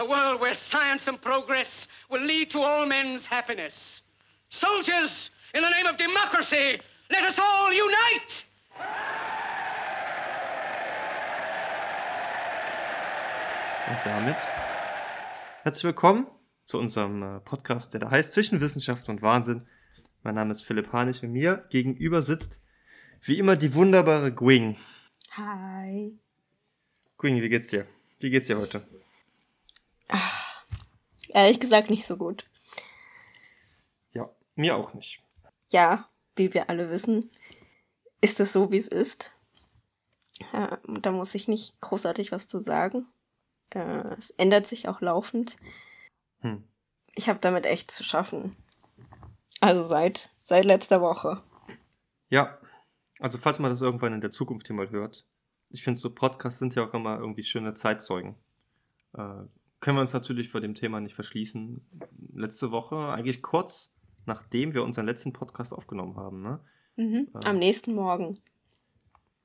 a world where science and progress will lead to all men's happiness. Soldiers, in the name of democracy, let us all unite! Und damit herzlich willkommen zu unserem äh, Podcast, der da heißt Zwischen Wissenschaft und Wahnsinn. Mein Name ist Philipp Hanisch und mir gegenüber sitzt wie immer die wunderbare Gwing. Hi. Gwing, wie geht's dir? Wie geht's dir heute? Ehrlich gesagt nicht so gut. Ja, mir auch nicht. Ja, wie wir alle wissen, ist es so, wie es ist. Äh, da muss ich nicht großartig was zu sagen. Äh, es ändert sich auch laufend. Hm. Ich habe damit echt zu schaffen. Also seit, seit letzter Woche. Ja, also falls man das irgendwann in der Zukunft hier mal hört. Ich finde, so Podcasts sind ja auch immer irgendwie schöne Zeitzeugen. Äh, können wir uns natürlich vor dem Thema nicht verschließen. Letzte Woche, eigentlich kurz nachdem wir unseren letzten Podcast aufgenommen haben, ne? Mhm. Am nächsten Morgen.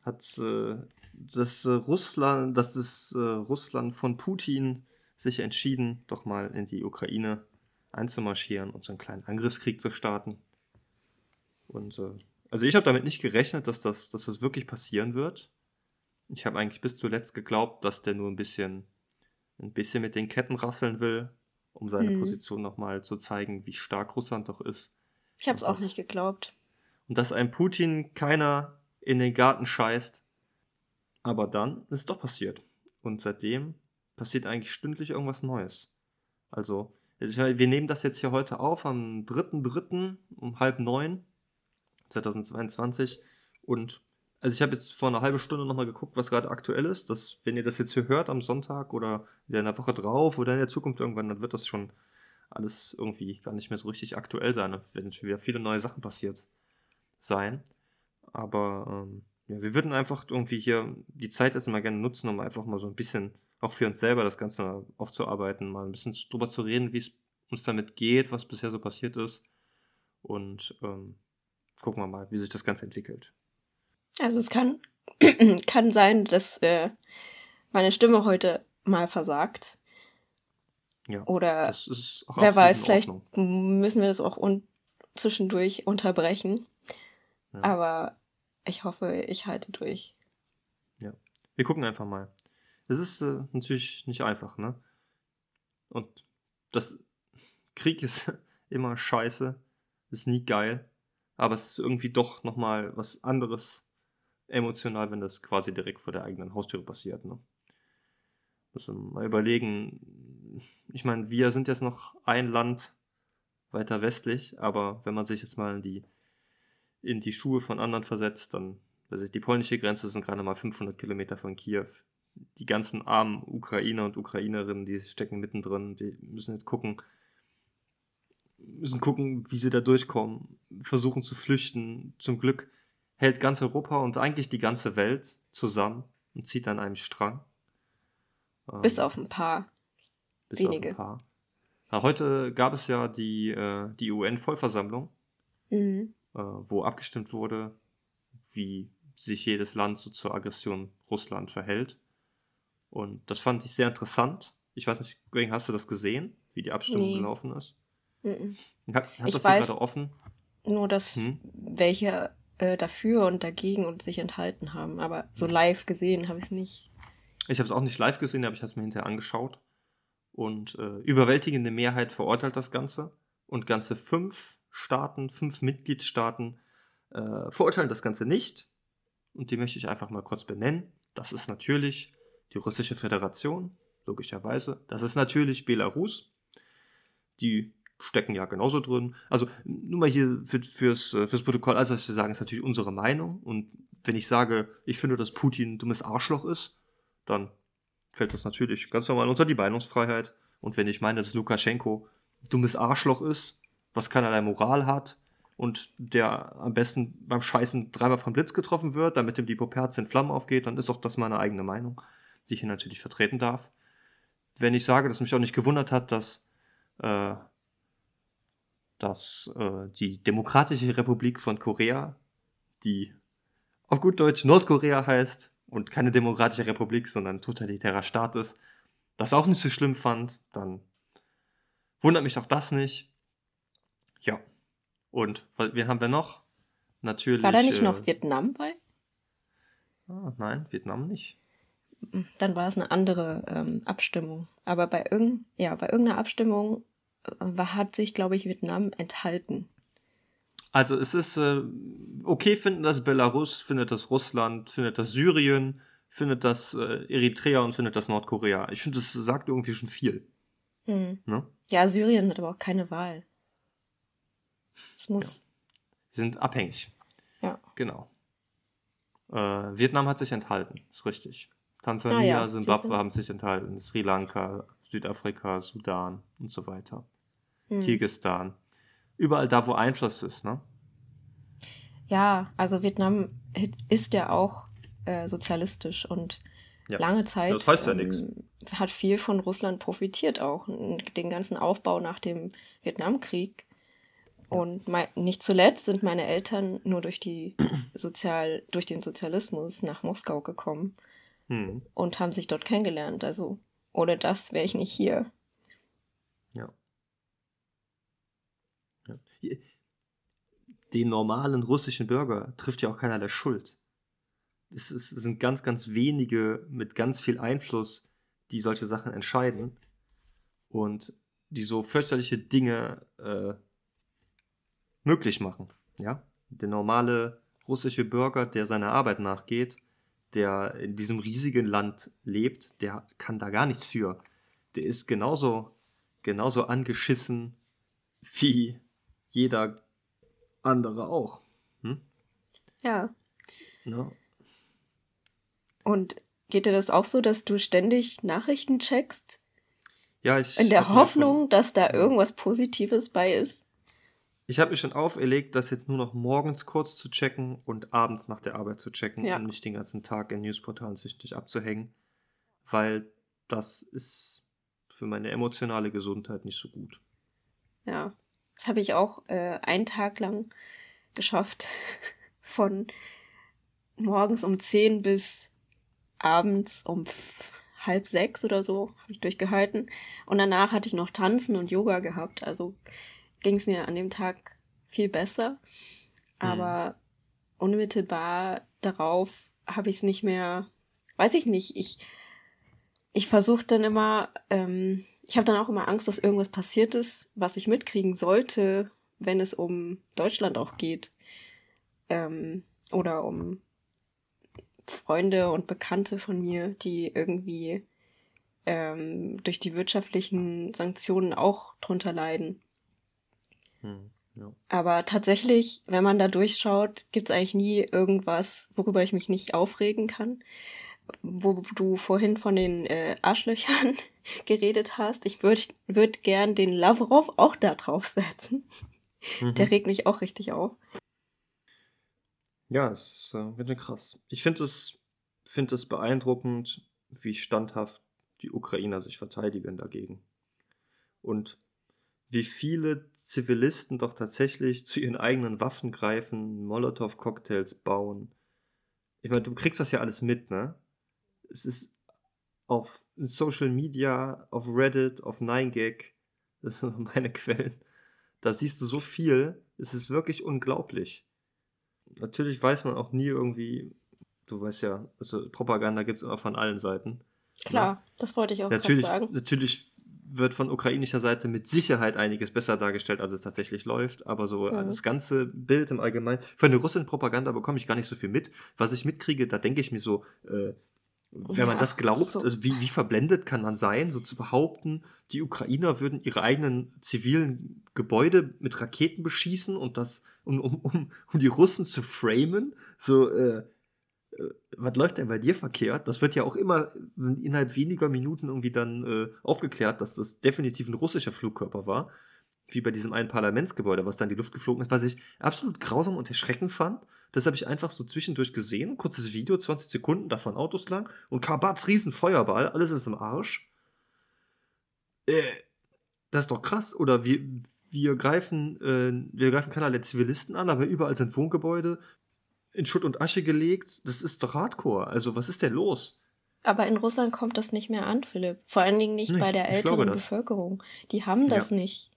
hat äh, das äh, Russland, dass das äh, Russland von Putin sich entschieden, doch mal in die Ukraine einzumarschieren und so einen kleinen Angriffskrieg zu starten. Und äh, also ich habe damit nicht gerechnet, dass das, dass das wirklich passieren wird. Ich habe eigentlich bis zuletzt geglaubt, dass der nur ein bisschen, ein bisschen mit den Ketten rasseln will, um seine Mhm. Position nochmal zu zeigen, wie stark Russland doch ist. Ich habe es auch nicht geglaubt. und dass ein Putin keiner in den Garten scheißt. Aber dann ist es doch passiert. Und seitdem passiert eigentlich stündlich irgendwas Neues. Also, Wir nehmen das jetzt hier heute auf am 3.3. um halb neun 2022 und also ich habe jetzt vor einer halben Stunde nochmal geguckt, was gerade aktuell ist. Dass, wenn ihr das jetzt hier hört am Sonntag oder in der Woche drauf oder in der Zukunft irgendwann, dann wird das schon alles irgendwie gar nicht mehr so richtig aktuell sein. Da werden wieder viele neue Sachen passiert sein. Aber ähm, ja, wir würden einfach irgendwie hier die Zeit jetzt mal gerne nutzen, um einfach mal so ein bisschen auch für uns selber das Ganze aufzuarbeiten, mal ein bisschen drüber zu reden, wie es uns damit geht, was bisher so passiert ist. Und ähm, gucken wir mal, wie sich das Ganze entwickelt. Also es kann, kann sein, dass äh, meine Stimme heute mal versagt. Ja, Oder wer weiß, vielleicht müssen wir das auch un zwischendurch unterbrechen. Ja. Aber ich hoffe, ich halte durch. Ja, wir gucken einfach mal. Es ist äh, natürlich nicht einfach, ne? Und das Krieg ist immer scheiße, ist nie geil, aber es ist irgendwie doch nochmal was anderes emotional, wenn das quasi direkt vor der eigenen Haustüre passiert, ne? Also mal überlegen, ich meine, wir sind jetzt noch ein Land weiter westlich, aber wenn man sich jetzt mal in die, in die Schuhe von anderen versetzt, dann, also die polnische Grenze sind gerade mal 500 Kilometer von Kiew die ganzen armen Ukrainer und Ukrainerinnen, die stecken mittendrin, die müssen jetzt gucken, müssen gucken, wie sie da durchkommen, versuchen zu flüchten. Zum Glück hält ganz Europa und eigentlich die ganze Welt zusammen und zieht an einem Strang. Bis ähm, auf ein paar wenige. Ein paar. Na, heute gab es ja die, äh, die UN-Vollversammlung, mhm. äh, wo abgestimmt wurde, wie sich jedes Land so zur Aggression Russland verhält. Und das fand ich sehr interessant. Ich weiß nicht, hast du das gesehen, wie die Abstimmung nee. gelaufen ist? Mhm. Hat, hat ich das weiß gerade offen? Nur, dass hm? welche äh, dafür und dagegen und sich enthalten haben. Aber so live gesehen habe ich es nicht. Ich habe es auch nicht live gesehen, aber ich habe es mir hinterher angeschaut. Und äh, überwältigende Mehrheit verurteilt das Ganze. Und ganze fünf Staaten, fünf Mitgliedstaaten äh, verurteilen das Ganze nicht. Und die möchte ich einfach mal kurz benennen. Das ist natürlich die Russische Föderation, logischerweise. Das ist natürlich Belarus. Die stecken ja genauso drin. Also nur mal hier für, fürs, äh, fürs Protokoll, also was wir sagen, ist natürlich unsere Meinung. Und wenn ich sage, ich finde, dass Putin ein dummes Arschloch ist, dann fällt das natürlich ganz normal unter die Meinungsfreiheit. Und wenn ich meine, dass Lukaschenko ein dummes Arschloch ist, was keinerlei Moral hat und der am besten beim Scheißen dreimal vom Blitz getroffen wird, damit ihm die Poperze in Flammen aufgeht, dann ist auch das meine eigene Meinung die ich hier natürlich vertreten darf. Wenn ich sage, dass mich auch nicht gewundert hat, dass, äh, dass äh, die Demokratische Republik von Korea, die auf gut Deutsch Nordkorea heißt und keine Demokratische Republik, sondern ein totalitärer Staat ist, das auch nicht so schlimm fand, dann wundert mich auch das nicht. Ja. Und wen haben wir noch? Natürlich. War da nicht äh, noch Vietnam bei? Ah, nein, Vietnam nicht dann war es eine andere ähm, Abstimmung. Aber bei, irgend, ja, bei irgendeiner Abstimmung hat sich, glaube ich, Vietnam enthalten. Also es ist äh, okay, finden das Belarus, findet das Russland, findet das Syrien, findet das äh, Eritrea und findet das Nordkorea. Ich finde, das sagt irgendwie schon viel. Hm. Ne? Ja, Syrien hat aber auch keine Wahl. Es muss. Ja. Sie sind abhängig. Ja. Genau. Äh, Vietnam hat sich enthalten, ist richtig. Tansania, ah, ja, Zimbabwe haben sich enthalten, Sri Lanka, Südafrika, Sudan und so weiter. Hm. Kirgistan. Überall da, wo Einfluss ist, ne? Ja, also Vietnam ist ja auch äh, sozialistisch und ja, lange Zeit das heißt ja ähm, hat viel von Russland profitiert auch. Den ganzen Aufbau nach dem Vietnamkrieg. Und mein, nicht zuletzt sind meine Eltern nur durch die Sozial, durch den Sozialismus nach Moskau gekommen hm. und haben sich dort kennengelernt. Also ohne das wäre ich nicht hier. Ja. ja. Den normalen russischen Bürger trifft ja auch keiner der Schuld. Es, es sind ganz, ganz wenige mit ganz viel Einfluss, die solche Sachen entscheiden und die so fürchterliche Dinge äh, möglich machen. Ja? Der normale russische Bürger, der seiner Arbeit nachgeht, der in diesem riesigen Land lebt, der kann da gar nichts für. Der ist genauso genauso angeschissen wie jeder andere auch. Hm? Ja. ja. Und geht dir das auch so, dass du ständig Nachrichten checkst? Ja, ich. In der Hoffnung, schon, dass da irgendwas Positives bei ist? Ich habe mir schon auferlegt, das jetzt nur noch morgens kurz zu checken und abends nach der Arbeit zu checken ja. und nicht den ganzen Tag in Newsportalen süchtig abzuhängen, weil das ist für meine emotionale Gesundheit nicht so gut. Ja, das habe ich auch äh, einen Tag lang geschafft. Von morgens um 10 bis abends um halb sechs oder so habe ich durchgehalten. Und danach hatte ich noch Tanzen und Yoga gehabt. Also ging es mir an dem Tag viel besser. Aber mhm. unmittelbar darauf habe ich es nicht mehr, weiß ich nicht, ich, ich versuche dann immer, ähm, ich habe dann auch immer Angst, dass irgendwas passiert ist, was ich mitkriegen sollte, wenn es um Deutschland auch geht. Ähm, oder um Freunde und Bekannte von mir, die irgendwie ähm, durch die wirtschaftlichen Sanktionen auch drunter leiden. Hm, ja. Aber tatsächlich, wenn man da durchschaut, gibt es eigentlich nie irgendwas, worüber ich mich nicht aufregen kann. Wo du vorhin von den äh, Arschlöchern geredet hast, ich würde würd gern den Lavrov auch da draufsetzen. Mhm. Der regt mich auch richtig auf. Ja, es ist äh, ganz krass. Ich finde es, find es beeindruckend, wie standhaft die Ukrainer sich verteidigen dagegen. Und wie viele Zivilisten doch tatsächlich zu ihren eigenen Waffen greifen, Molotow-Cocktails bauen. Ich meine, du kriegst das ja alles mit, ne? Es ist auf Social Media, auf Reddit, auf 9gag, das sind meine Quellen. Da siehst du so viel, es ist wirklich unglaublich natürlich weiß man auch nie irgendwie, du weißt ja, also Propaganda gibt es immer von allen Seiten. Klar, ja. das wollte ich auch natürlich, sagen. Natürlich wird von ukrainischer Seite mit Sicherheit einiges besser dargestellt, als es tatsächlich läuft. Aber so mhm. das ganze Bild im Allgemeinen, von der russischen Propaganda bekomme ich gar nicht so viel mit. Was ich mitkriege, da denke ich mir so, äh, wenn ja, man das glaubt, so. also wie, wie verblendet kann man sein, so zu behaupten, die Ukrainer würden ihre eigenen zivilen Gebäude mit Raketen beschießen und das, um, um, um, um die Russen zu framen, so, äh, äh, was läuft denn bei dir verkehrt? Das wird ja auch immer innerhalb weniger Minuten irgendwie dann äh, aufgeklärt, dass das definitiv ein russischer Flugkörper war, wie bei diesem einen Parlamentsgebäude, was dann in die Luft geflogen ist, was ich absolut grausam und erschreckend fand. Das habe ich einfach so zwischendurch gesehen. Kurzes Video, 20 Sekunden, davon Autos lang. Und Kabats Riesenfeuerball, alles ist im Arsch. Äh, das ist doch krass. Oder wir, wir greifen, äh, wir greifen keinerlei Zivilisten an, aber überall sind Wohngebäude in Schutt und Asche gelegt. Das ist doch Hardcore. Also, was ist denn los? Aber in Russland kommt das nicht mehr an, Philipp. Vor allen Dingen nicht nee, bei der älteren Bevölkerung. Die haben das ja. nicht.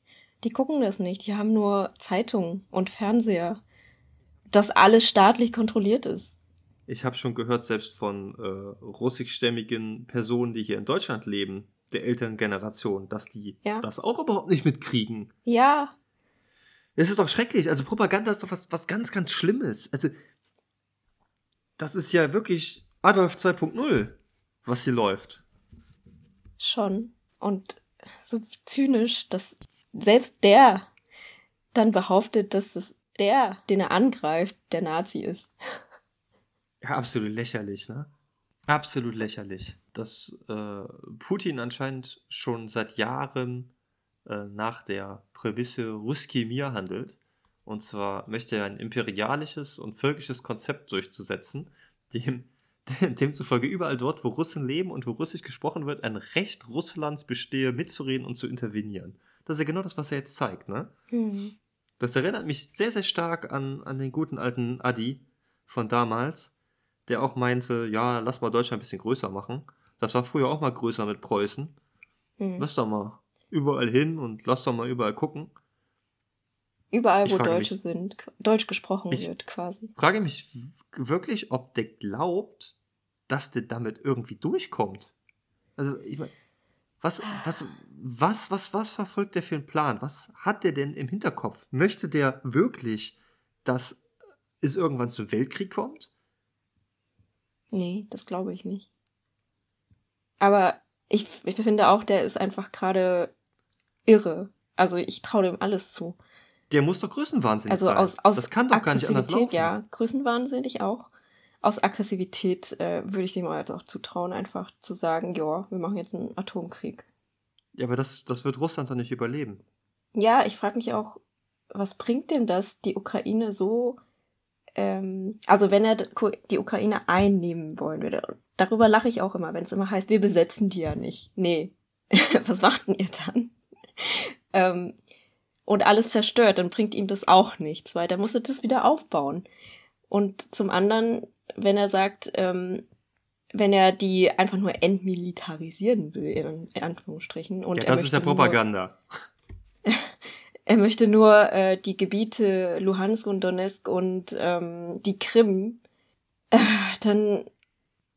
Die gucken das nicht. Die haben nur Zeitungen und Fernseher dass alles staatlich kontrolliert ist. Ich habe schon gehört, selbst von äh, russischstämmigen Personen, die hier in Deutschland leben, der älteren Generation, dass die ja. das auch überhaupt nicht mitkriegen. Ja. Es ist doch schrecklich. Also Propaganda ist doch was, was ganz, ganz Schlimmes. Also das ist ja wirklich Adolf 2.0, was hier läuft. Schon. Und so zynisch, dass selbst der dann behauptet, dass das der, den er angreift, der Nazi ist. Ja, absolut lächerlich, ne? Absolut lächerlich. Dass äh, Putin anscheinend schon seit Jahren äh, nach der Prämisse Ruski Mir handelt. Und zwar möchte er ein imperialisches und völkisches Konzept durchzusetzen, dem demzufolge überall dort, wo Russen leben und wo Russisch gesprochen wird, ein Recht Russlands bestehe, mitzureden und zu intervenieren. Das ist ja genau das, was er jetzt zeigt, ne? Mhm. Das erinnert mich sehr, sehr stark an, an den guten alten Adi von damals, der auch meinte, ja, lass mal Deutschland ein bisschen größer machen. Das war früher auch mal größer mit Preußen. Mhm. Lass doch mal überall hin und lass doch mal überall gucken. Überall, ich wo Deutsche mich, sind, Deutsch gesprochen wird, quasi. frage mich wirklich, ob der glaubt, dass der damit irgendwie durchkommt. Also, ich meine, was, was, was, was, was verfolgt der für einen Plan? Was hat der denn im Hinterkopf? Möchte der wirklich, dass es irgendwann zum Weltkrieg kommt? Nee, das glaube ich nicht. Aber ich, ich finde auch, der ist einfach gerade irre. Also ich traue dem alles zu. Der muss doch größenwahnsinnig also sein. Aus, aus das kann doch gar nicht anders laufen. Ja, größenwahnsinnig auch. Aus Aggressivität äh, würde ich dem halt auch zutrauen, einfach zu sagen, ja, wir machen jetzt einen Atomkrieg. Ja, aber das, das wird Russland doch nicht überleben. Ja, ich frage mich auch, was bringt dem das, die Ukraine so, ähm, also wenn er die Ukraine einnehmen wollen würde, darüber lache ich auch immer, wenn es immer heißt, wir besetzen die ja nicht. Nee, was macht denn ihr dann? ähm, und alles zerstört, dann bringt ihm das auch nichts, weil der muss das wieder aufbauen. Und zum anderen, wenn er sagt, ähm, wenn er die einfach nur entmilitarisieren will, in Anführungsstrichen. Und ja, das ist ja Propaganda. Nur, er möchte nur äh, die Gebiete Luhansk und Donetsk und ähm, die Krim, äh, dann,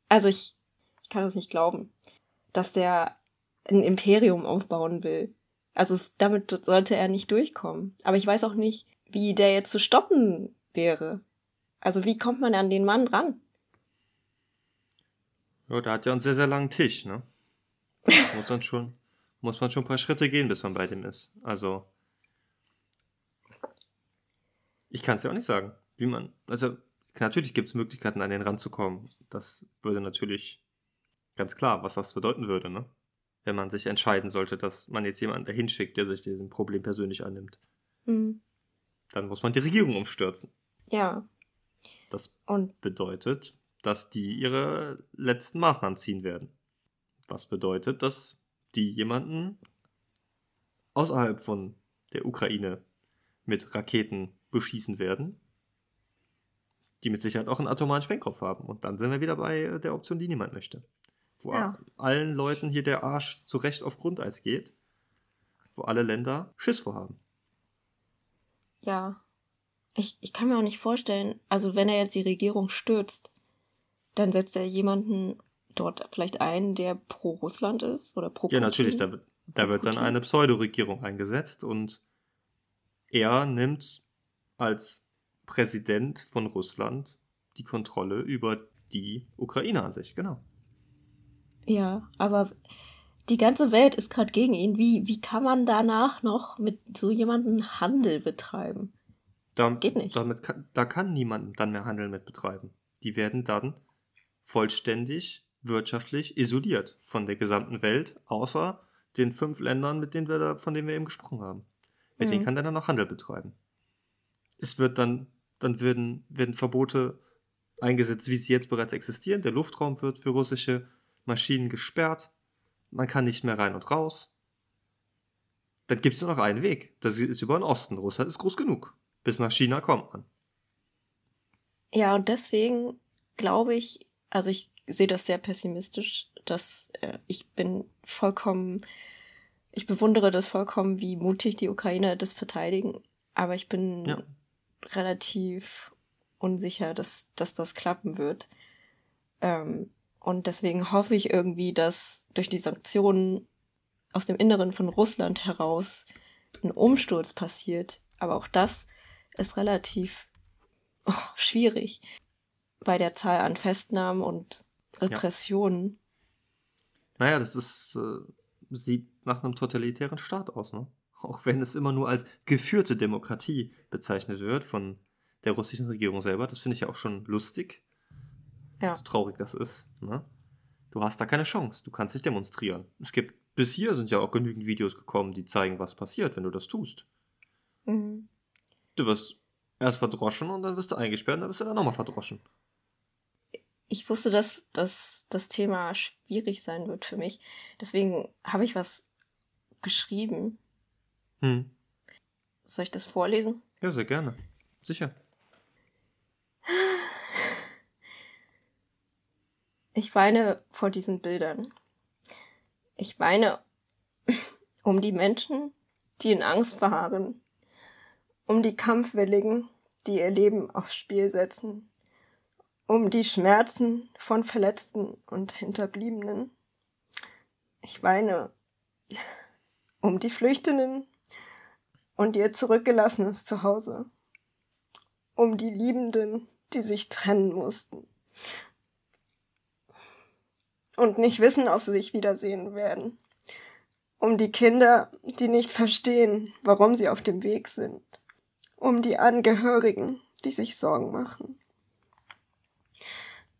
also ich, ich kann das nicht glauben, dass der ein Imperium aufbauen will. Also es, damit sollte er nicht durchkommen. Aber ich weiß auch nicht, wie der jetzt zu stoppen wäre. Also wie kommt man an den Mann ran? Ja, der hat ja einen sehr, sehr langen Tisch, ne? muss man schon, muss man schon ein paar Schritte gehen, bis man bei dem ist. Also, ich kann es ja auch nicht sagen, wie man, also, natürlich gibt es Möglichkeiten, an den ranzukommen. Das würde natürlich ganz klar, was das bedeuten würde, ne? wenn man sich entscheiden sollte, dass man jetzt jemanden dahin schickt, der sich diesem Problem persönlich annimmt. Mhm. Dann muss man die Regierung umstürzen. Ja. Das Und bedeutet, dass die ihre letzten Maßnahmen ziehen werden. Was bedeutet, dass die jemanden außerhalb von der Ukraine mit Raketen beschießen werden, die mit Sicherheit auch einen atomaren Sprengkopf haben. Und dann sind wir wieder bei der Option, die niemand möchte wo ja. allen Leuten hier der Arsch zurecht auf Grundeis geht, wo alle Länder Schiss vorhaben. Ja. Ich, ich kann mir auch nicht vorstellen, also wenn er jetzt die Regierung stürzt, dann setzt er jemanden dort vielleicht ein, der pro Russland ist oder pro Ja, natürlich, da, da wird dann eine Pseudoregierung eingesetzt und er nimmt als Präsident von Russland die Kontrolle über die Ukraine an sich, genau. Ja, aber die ganze Welt ist gerade gegen ihn. Wie, wie kann man danach noch mit so jemandem Handel betreiben? Da, Geht nicht. Damit kann, da kann niemand dann mehr Handel mit betreiben. Die werden dann vollständig wirtschaftlich isoliert von der gesamten Welt, außer den fünf Ländern, mit denen wir da, von denen wir eben gesprochen haben. Mit mhm. denen kann der dann noch Handel betreiben. Es wird dann, dann werden, werden Verbote eingesetzt, wie sie jetzt bereits existieren. Der Luftraum wird für russische Maschinen gesperrt, man kann nicht mehr rein und raus. Dann gibt es nur noch einen Weg. Das ist über den Osten. Russland ist groß genug. Bis nach China kommt man. Ja, und deswegen glaube ich, also ich sehe das sehr pessimistisch, dass äh, ich bin vollkommen, ich bewundere das vollkommen, wie mutig die Ukrainer das verteidigen, aber ich bin ja. relativ unsicher, dass, dass das klappen wird. Ähm, und deswegen hoffe ich irgendwie, dass durch die Sanktionen aus dem Inneren von Russland heraus ein Umsturz passiert. Aber auch das ist relativ oh, schwierig bei der Zahl an Festnahmen und Repressionen. Ja. Naja, das ist, äh, sieht nach einem totalitären Staat aus, ne? Auch wenn es immer nur als geführte Demokratie bezeichnet wird von der russischen Regierung selber. Das finde ich ja auch schon lustig. Ja. So traurig das ist. Ne? Du hast da keine Chance. Du kannst nicht demonstrieren. Es gibt, bis hier sind ja auch genügend Videos gekommen, die zeigen, was passiert, wenn du das tust. Mhm. Du wirst erst verdroschen und dann wirst du eingesperrt und dann wirst du dann nochmal verdroschen. Ich wusste, dass, dass das Thema schwierig sein wird für mich. Deswegen habe ich was geschrieben. Hm. Soll ich das vorlesen? Ja, sehr gerne. Sicher. Ich weine vor diesen Bildern. Ich weine um die Menschen, die in Angst verharren, um die Kampfwilligen, die ihr Leben aufs Spiel setzen, um die Schmerzen von Verletzten und Hinterbliebenen. Ich weine um die Flüchtenden und ihr zurückgelassenes Zuhause, um die Liebenden, die sich trennen mussten und nicht wissen, ob sie sich wiedersehen werden. um die Kinder, die nicht verstehen, warum sie auf dem Weg sind, um die Angehörigen, die sich Sorgen machen.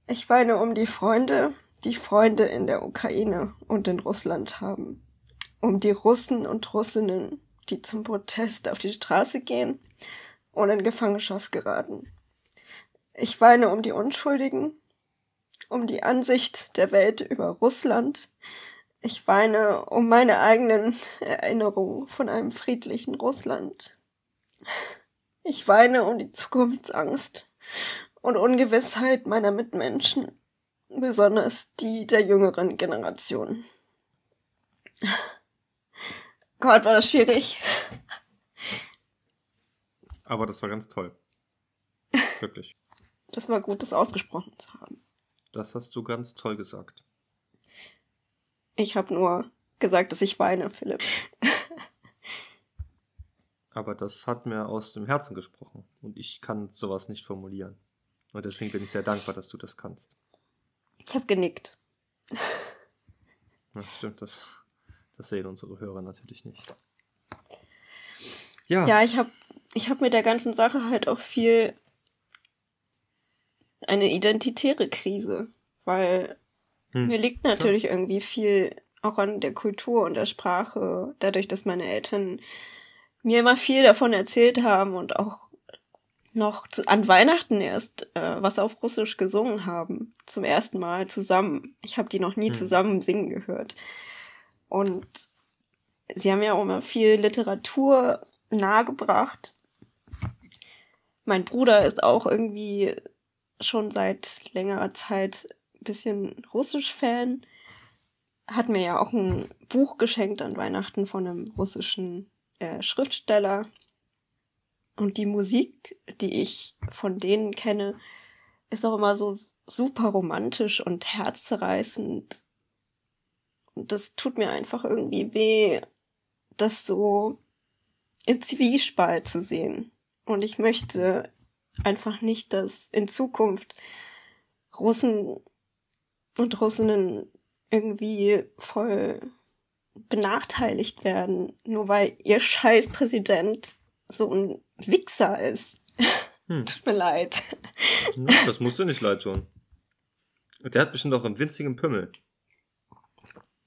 Ich weine um die Freunde, die Freunde in der Ukraine und in Russland haben, um die Russen und Russinnen, die zum Protest auf die Straße gehen und in Gefangenschaft geraten. Ich weine um die Unschuldigen, um die Ansicht der Welt über Russland, ich weine um meine eigenen Erinnerungen von einem friedlichen Russland. Ich weine um die Zukunftsangst und Ungewissheit meiner Mitmenschen, besonders die der jüngeren Generation. Gott, war das schwierig. Aber das war ganz toll. Wirklich. Das war gut, das ausgesprochen zu haben. Das hast du ganz toll gesagt. Ich habe nur gesagt, dass ich weine, Philipp. Aber das hat mir aus dem Herzen gesprochen und ich kann sowas nicht formulieren. Und deswegen bin ich sehr dankbar, dass du das kannst. Ich habe genickt. Ja, stimmt, das, das sehen unsere Hörer natürlich nicht. Ja, ja ich habe ich hab mit der ganzen Sache halt auch viel eine identitäre Krise, weil hm. Mir liegt natürlich ja. irgendwie viel auch an der Kultur und der Sprache, dadurch, dass meine Eltern mir immer viel davon erzählt haben und auch noch zu, an Weihnachten erst äh, was auf Russisch gesungen haben. Zum ersten Mal zusammen. Ich habe die noch nie hm. zusammen singen gehört. Und sie haben ja auch immer viel Literatur nahegebracht. Mein Bruder ist auch irgendwie schon seit längerer Zeit bisschen Russisch-Fan. Hat mir ja auch ein Buch geschenkt an Weihnachten von einem russischen äh, Schriftsteller. Und die Musik, die ich von denen kenne, ist auch immer so super romantisch und herzzerreißend. Und das tut mir einfach irgendwie weh, das so im Zwiespalt zu sehen. Und ich möchte einfach nicht, dass in Zukunft Russen und Russinnen irgendwie voll benachteiligt werden, nur weil ihr scheiß Präsident so ein Wichser ist. Hm. Tut mir leid. das musst du nicht leid tun. Der hat bestimmt auch einen winzigen Pimmel.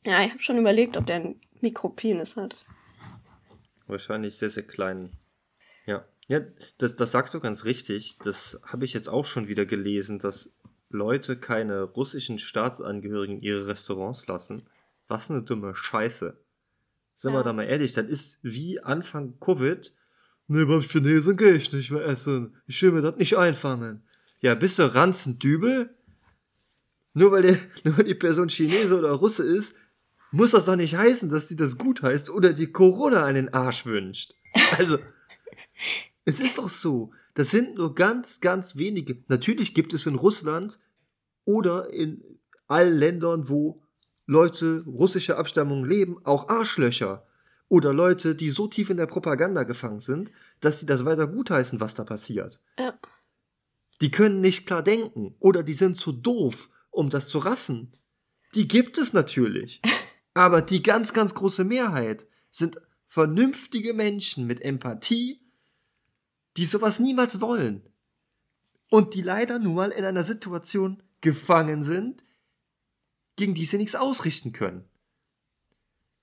Ja, ich habe schon überlegt, ob der einen Mikropenis hat. Wahrscheinlich sehr, sehr kleinen. Ja. Ja, das, das sagst du ganz richtig. Das habe ich jetzt auch schon wieder gelesen, dass Leute keine russischen Staatsangehörigen in ihre Restaurants lassen. Was eine dumme Scheiße. Sind ja. wir da mal ehrlich, das ist wie Anfang Covid. Ne, beim Chinesen gehe ich nicht mehr essen. Ich will mir das nicht einfangen. Ja, bist du ranzendübel? Nur weil, der, nur weil die Person Chinese oder Russe ist, muss das doch nicht heißen, dass die das gut heißt oder die Corona an den Arsch wünscht. Also, es ist doch so. Das sind nur ganz, ganz wenige. Natürlich gibt es in Russland oder in allen Ländern, wo Leute russischer Abstammung leben, auch Arschlöcher. Oder Leute, die so tief in der Propaganda gefangen sind, dass sie das weiter gutheißen, was da passiert. Ja. Die können nicht klar denken oder die sind zu doof, um das zu raffen. Die gibt es natürlich. Aber die ganz, ganz große Mehrheit sind vernünftige Menschen mit Empathie, die sowas niemals wollen. Und die leider nun mal in einer Situation gefangen sind, gegen die sie nichts ausrichten können.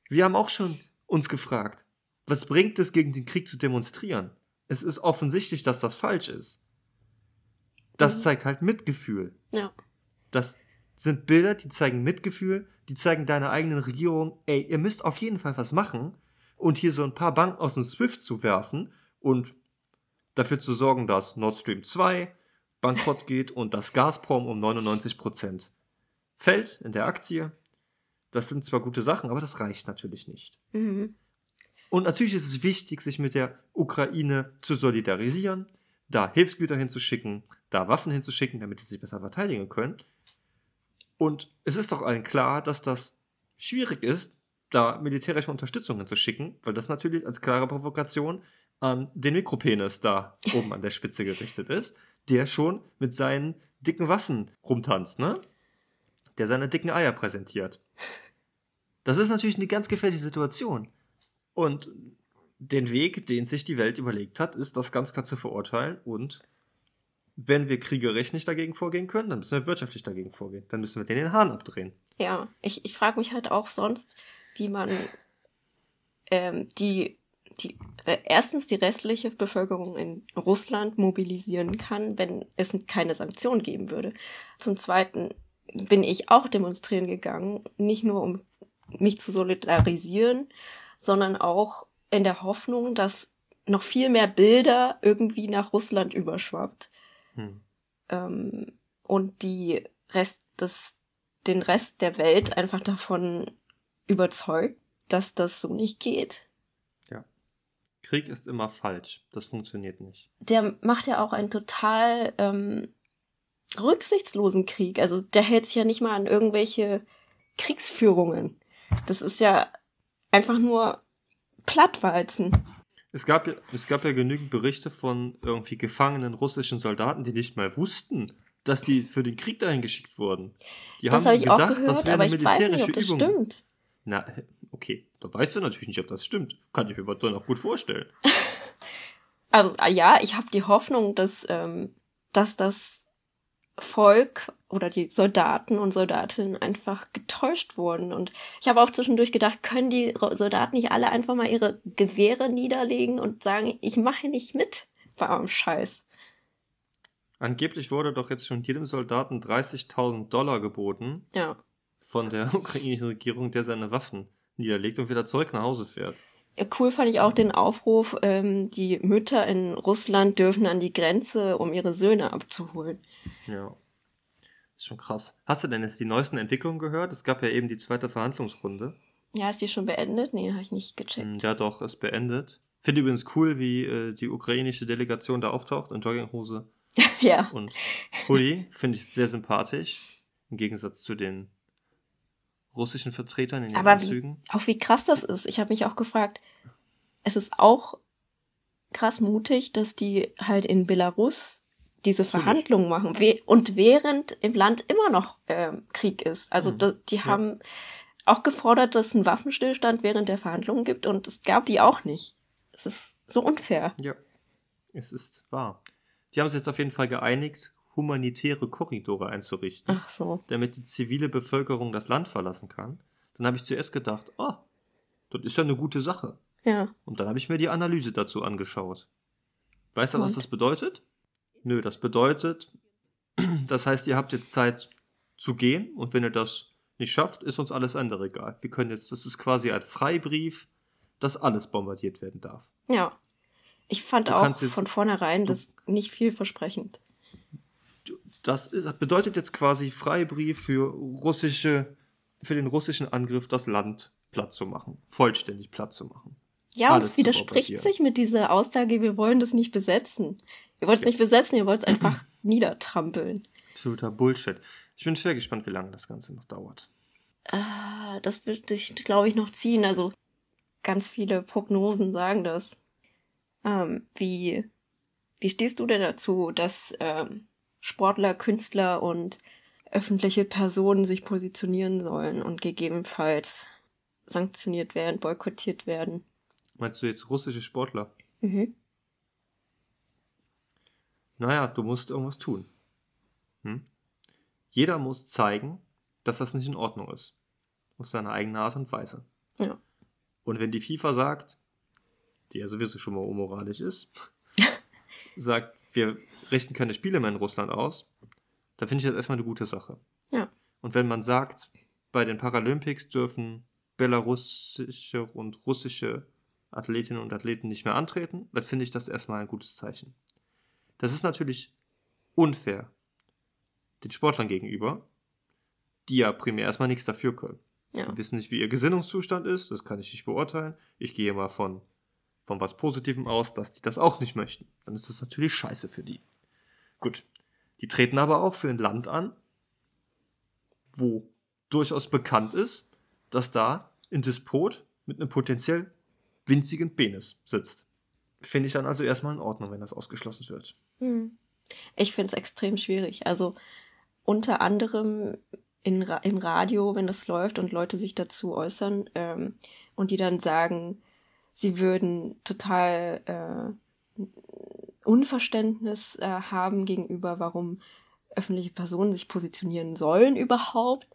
Wir haben auch schon uns gefragt, was bringt es, gegen den Krieg zu demonstrieren? Es ist offensichtlich, dass das falsch ist. Das mhm. zeigt halt Mitgefühl. Ja. Das sind Bilder, die zeigen Mitgefühl, die zeigen deiner eigenen Regierung, ey, ihr müsst auf jeden Fall was machen und hier so ein paar Banken aus dem SWIFT zu werfen und dafür zu sorgen, dass Nord Stream 2 bankrott geht und dass Gazprom um 99% fällt in der Aktie. Das sind zwar gute Sachen, aber das reicht natürlich nicht. Mhm. Und natürlich ist es wichtig, sich mit der Ukraine zu solidarisieren, da Hilfsgüter hinzuschicken, da Waffen hinzuschicken, damit sie sich besser verteidigen können. Und es ist doch allen klar, dass das schwierig ist, da militärische Unterstützung hinzuschicken, weil das natürlich als klare Provokation an den Mikropenis da oben an der Spitze gerichtet ist, der schon mit seinen dicken Waffen rumtanzt, ne? Der seine dicken Eier präsentiert. Das ist natürlich eine ganz gefährliche Situation. Und den Weg, den sich die Welt überlegt hat, ist das ganz klar zu verurteilen. Und wenn wir kriegerisch nicht dagegen vorgehen können, dann müssen wir wirtschaftlich dagegen vorgehen. Dann müssen wir den den Hahn abdrehen. Ja, ich, ich frage mich halt auch sonst, wie man ähm, die, die äh, erstens die restliche Bevölkerung in Russland mobilisieren kann, wenn es keine Sanktionen geben würde. Zum Zweiten bin ich auch demonstrieren gegangen, nicht nur um mich zu solidarisieren, sondern auch in der Hoffnung, dass noch viel mehr Bilder irgendwie nach Russland überschwappt. Hm. Ähm, und die Rest des, den Rest der Welt einfach davon überzeugt, dass das so nicht geht. Ja. Krieg ist immer falsch. Das funktioniert nicht. Der macht ja auch einen total ähm, rücksichtslosen Krieg. Also der hält sich ja nicht mal an irgendwelche Kriegsführungen. Das ist ja einfach nur Plattwalzen. Es gab, ja, es gab ja genügend Berichte von irgendwie gefangenen russischen Soldaten, die nicht mal wussten, dass die für den Krieg dahin geschickt wurden. Die das habe ich gedacht, auch gehört, aber ich weiß nicht, ob das Übung. stimmt. Na, okay, da weißt du natürlich nicht, ob das stimmt. Kann ich mir dann auch gut vorstellen. also ja, ich habe die Hoffnung, dass, ähm, dass das Volk oder die Soldaten und Soldatinnen einfach getäuscht wurden. Und ich habe auch zwischendurch gedacht, können die Soldaten nicht alle einfach mal ihre Gewehre niederlegen und sagen, ich mache nicht mit bei eurem Scheiß. Angeblich wurde doch jetzt schon jedem Soldaten 30.000 Dollar geboten. Ja. Von der ukrainischen Regierung, der seine Waffen niederlegt und wieder zurück nach Hause fährt. Cool fand ich auch den Aufruf, ähm, die Mütter in Russland dürfen an die Grenze, um ihre Söhne abzuholen. Ja. Ist schon krass. Hast du denn jetzt die neuesten Entwicklungen gehört? Es gab ja eben die zweite Verhandlungsrunde. Ja, ist die schon beendet? Nee, habe ich nicht gecheckt. Hm, ja, doch, ist beendet. Finde übrigens cool, wie äh, die ukrainische Delegation da auftaucht in Jogginghose. ja. Und Hoodie finde ich sehr sympathisch. Im Gegensatz zu den russischen Vertretern in den Aber Anzügen. Wie, auch wie krass das ist. Ich habe mich auch gefragt, es ist auch krass mutig, dass die halt in Belarus diese Verhandlungen machen und während im Land immer noch äh, Krieg ist. Also mhm. die haben ja. auch gefordert, dass es einen Waffenstillstand während der Verhandlungen gibt und es gab die auch nicht. Es ist so unfair. Ja, es ist wahr. Die haben sich jetzt auf jeden Fall geeinigt, humanitäre Korridore einzurichten, Ach so. damit die zivile Bevölkerung das Land verlassen kann. Dann habe ich zuerst gedacht, oh, das ist ja eine gute Sache. Ja. Und dann habe ich mir die Analyse dazu angeschaut. Weißt du, was das bedeutet? Nö, das bedeutet, das heißt, ihr habt jetzt Zeit zu gehen und wenn ihr das nicht schafft, ist uns alles andere egal. Wir können jetzt, das ist quasi ein Freibrief, dass alles bombardiert werden darf. Ja. Ich fand du auch von vornherein das nicht vielversprechend. Das ist, bedeutet jetzt quasi Freibrief für russische, für den russischen Angriff das Land platt zu machen, vollständig platt zu machen. Ja, und es widerspricht sich mit dieser Aussage, wir wollen das nicht besetzen. Ihr wollt es nicht besetzen, ihr wollt es einfach niedertrampeln. Absoluter Bullshit. Ich bin schwer gespannt, wie lange das Ganze noch dauert. Ah, das wird sich, glaube ich, noch ziehen. Also ganz viele Prognosen sagen das. Ähm, wie, wie stehst du denn dazu, dass ähm, Sportler, Künstler und öffentliche Personen sich positionieren sollen und gegebenenfalls sanktioniert werden, boykottiert werden? Meinst du jetzt russische Sportler? Mhm naja, du musst irgendwas tun. Hm? Jeder muss zeigen, dass das nicht in Ordnung ist. Auf seine eigene Art und Weise. Ja. Und wenn die FIFA sagt, die ja sowieso schon mal unmoralisch ist, sagt, wir richten keine Spiele mehr in Russland aus, dann finde ich das erstmal eine gute Sache. Ja. Und wenn man sagt, bei den Paralympics dürfen belarussische und russische Athletinnen und Athleten nicht mehr antreten, dann finde ich das erstmal ein gutes Zeichen. Das ist natürlich unfair den Sportlern gegenüber, die ja primär erstmal nichts dafür können. Ja. Wir wissen nicht, wie ihr Gesinnungszustand ist, das kann ich nicht beurteilen. Ich gehe mal von, von was Positivem aus, dass die das auch nicht möchten. Dann ist das natürlich scheiße für die. Gut. Die treten aber auch für ein Land an, wo durchaus bekannt ist, dass da ein Despot mit einem potenziell winzigen Penis sitzt. Finde ich dann also erstmal in Ordnung, wenn das ausgeschlossen wird. Hm. Ich finde es extrem schwierig. Also unter anderem in, im Radio, wenn das läuft und Leute sich dazu äußern ähm, und die dann sagen, sie würden total äh, Unverständnis äh, haben gegenüber, warum öffentliche Personen sich positionieren sollen überhaupt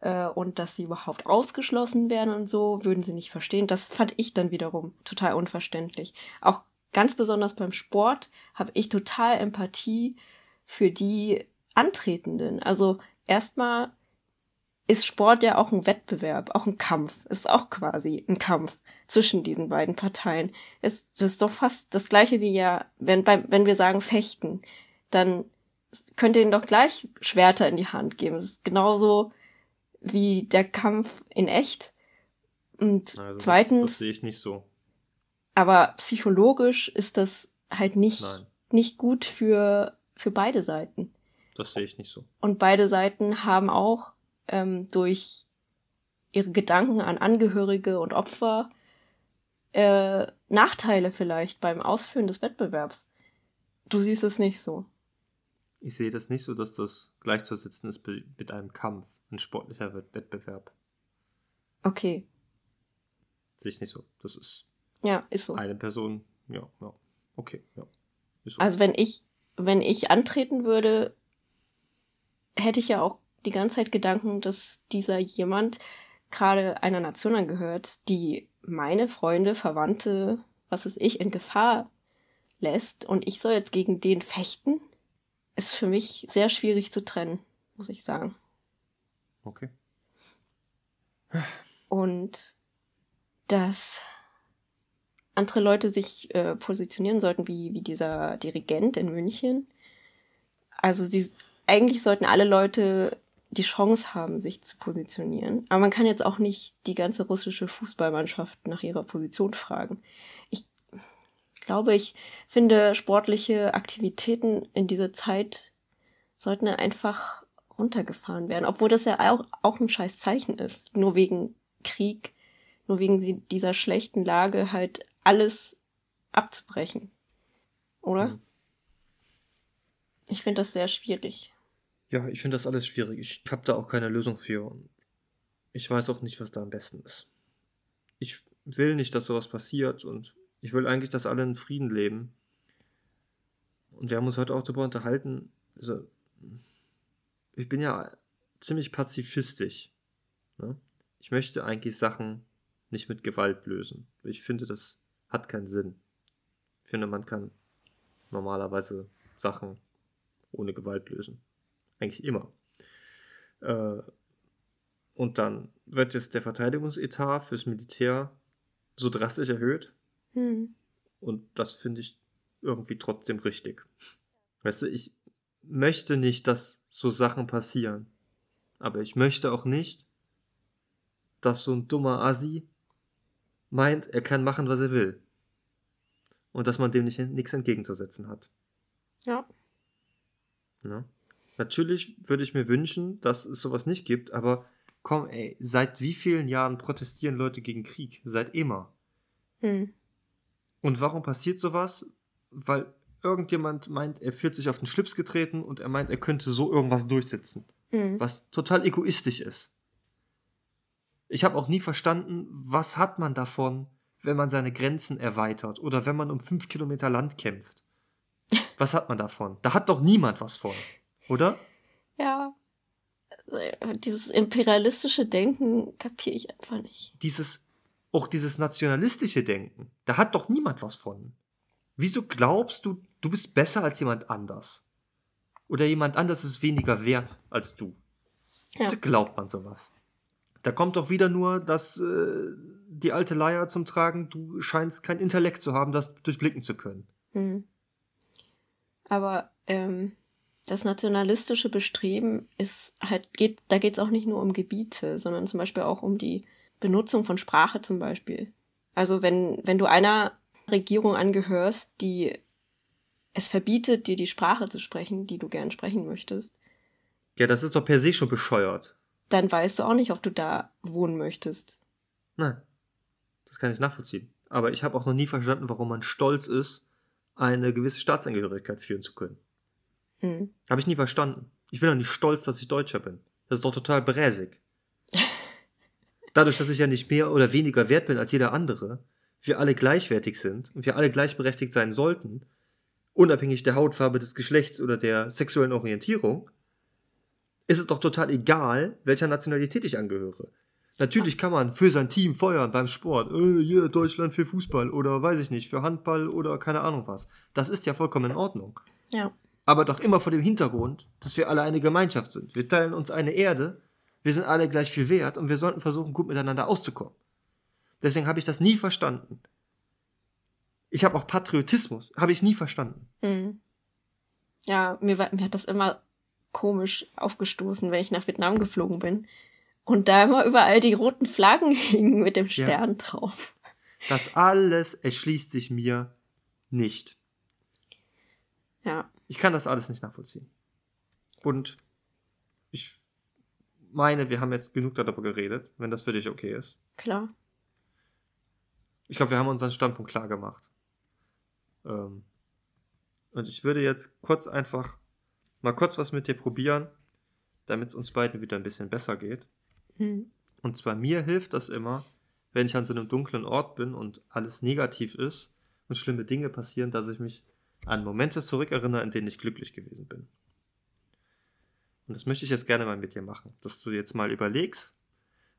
äh, und dass sie überhaupt ausgeschlossen werden und so, würden sie nicht verstehen. Das fand ich dann wiederum total unverständlich. Auch ganz besonders beim Sport habe ich total Empathie für die Antretenden. Also erstmal ist Sport ja auch ein Wettbewerb, auch ein Kampf. Ist auch quasi ein Kampf zwischen diesen beiden Parteien. Ist, das ist doch fast das gleiche wie ja, wenn, beim, wenn wir sagen Fechten, dann könnt ihr ihnen doch gleich Schwerter in die Hand geben. Es ist genauso wie der Kampf in echt. Und also zweitens. Das, das sehe ich nicht so. Aber psychologisch ist das halt nicht, nicht gut für, für beide Seiten. Das sehe ich nicht so. Und beide Seiten haben auch ähm, durch ihre Gedanken an Angehörige und Opfer äh, Nachteile vielleicht beim Ausführen des Wettbewerbs. Du siehst es nicht so. Ich sehe das nicht so, dass das gleichzusetzen ist mit einem Kampf, ein sportlicher Wettbewerb. Okay. Sehe ich nicht so. Das ist. Ja, ist so. Eine Person, ja, ja. Okay, ja. So. Also wenn ich, wenn ich antreten würde, hätte ich ja auch die ganze Zeit Gedanken, dass dieser jemand gerade einer Nation angehört, die meine Freunde, Verwandte, was ist ich, in Gefahr lässt und ich soll jetzt gegen den fechten, ist für mich sehr schwierig zu trennen, muss ich sagen. Okay. Und dass andere Leute sich äh, positionieren sollten, wie, wie dieser Dirigent in München. Also sie, eigentlich sollten alle Leute die Chance haben, sich zu positionieren. Aber man kann jetzt auch nicht die ganze russische Fußballmannschaft nach ihrer Position fragen. Ich glaube, ich finde, sportliche Aktivitäten in dieser Zeit sollten einfach runtergefahren werden, obwohl das ja auch, auch ein scheiß Zeichen ist. Nur wegen Krieg, nur wegen dieser schlechten Lage halt alles abzubrechen. Oder? Mhm. Ich finde das sehr schwierig. Ja, ich finde das alles schwierig. Ich habe da auch keine Lösung für. Ich weiß auch nicht, was da am besten ist. Ich will nicht, dass sowas passiert und ich will eigentlich, dass alle in Frieden leben. Und wir haben uns heute auch darüber unterhalten. Also, ich bin ja ziemlich pazifistisch. Ne? Ich möchte eigentlich Sachen nicht mit Gewalt lösen. Ich finde, das hat keinen Sinn. Ich finde, man kann normalerweise Sachen ohne Gewalt lösen. Eigentlich immer. Äh, und dann wird jetzt der Verteidigungsetat fürs Militär so drastisch erhöht. Hm. Und das finde ich irgendwie trotzdem richtig. Weißt du, ich möchte nicht, dass so Sachen passieren. Aber ich möchte auch nicht, dass so ein dummer Asi meint, er kann machen, was er will. Und dass man dem nicht nichts entgegenzusetzen hat. Ja. ja. Natürlich würde ich mir wünschen, dass es sowas nicht gibt, aber komm, ey, seit wie vielen Jahren protestieren Leute gegen Krieg? Seit immer. Hm. Und warum passiert sowas? Weil irgendjemand meint, er fühlt sich auf den Schlips getreten und er meint, er könnte so irgendwas durchsetzen. Hm. Was total egoistisch ist. Ich habe auch nie verstanden, was hat man davon, wenn man seine Grenzen erweitert oder wenn man um fünf Kilometer Land kämpft. Was hat man davon? Da hat doch niemand was von. Oder? Ja. Dieses imperialistische Denken kapiere ich einfach nicht. Dieses, auch dieses nationalistische Denken, da hat doch niemand was von. Wieso glaubst du, du bist besser als jemand anders? Oder jemand anders ist weniger wert als du? Ja. Wieso glaubt man sowas? Da kommt doch wieder nur das, äh, die alte Leier zum Tragen, du scheinst kein Intellekt zu haben, das durchblicken zu können. Hm. Aber ähm, das nationalistische Bestreben ist halt, geht, da geht es auch nicht nur um Gebiete, sondern zum Beispiel auch um die Benutzung von Sprache zum Beispiel. Also wenn, wenn du einer Regierung angehörst, die es verbietet, dir die Sprache zu sprechen, die du gern sprechen möchtest. Ja, das ist doch per se schon bescheuert. Dann weißt du auch nicht, ob du da wohnen möchtest. Nein, das kann ich nachvollziehen. Aber ich habe auch noch nie verstanden, warum man stolz ist, eine gewisse Staatsangehörigkeit führen zu können. Mhm. Habe ich nie verstanden. Ich bin doch nicht stolz, dass ich Deutscher bin. Das ist doch total bräsig. Dadurch, dass ich ja nicht mehr oder weniger wert bin als jeder andere, wir alle gleichwertig sind und wir alle gleichberechtigt sein sollten, unabhängig der Hautfarbe, des Geschlechts oder der sexuellen Orientierung, ist es doch total egal, welcher Nationalität ich angehöre. Natürlich kann man für sein Team feuern beim Sport, äh, yeah, Deutschland für Fußball oder weiß ich nicht, für Handball oder keine Ahnung was. Das ist ja vollkommen in Ordnung. Ja. Aber doch immer vor dem Hintergrund, dass wir alle eine Gemeinschaft sind. Wir teilen uns eine Erde, wir sind alle gleich viel wert und wir sollten versuchen, gut miteinander auszukommen. Deswegen habe ich das nie verstanden. Ich habe auch Patriotismus, habe ich nie verstanden. Mhm. Ja, mir, war, mir hat das immer komisch aufgestoßen, wenn ich nach Vietnam geflogen bin. Und da immer überall die roten Flaggen hingen mit dem Stern ja. drauf. Das alles erschließt sich mir nicht. Ja. Ich kann das alles nicht nachvollziehen. Und ich meine, wir haben jetzt genug darüber geredet, wenn das für dich okay ist. Klar. Ich glaube, wir haben unseren Standpunkt klar gemacht. Ähm, und ich würde jetzt kurz einfach mal kurz was mit dir probieren, damit es uns beiden wieder ein bisschen besser geht. Mhm. Und zwar mir hilft das immer, wenn ich an so einem dunklen Ort bin und alles negativ ist und schlimme Dinge passieren, dass ich mich an Momente zurückerinnere, in denen ich glücklich gewesen bin. Und das möchte ich jetzt gerne mal mit dir machen, dass du jetzt mal überlegst,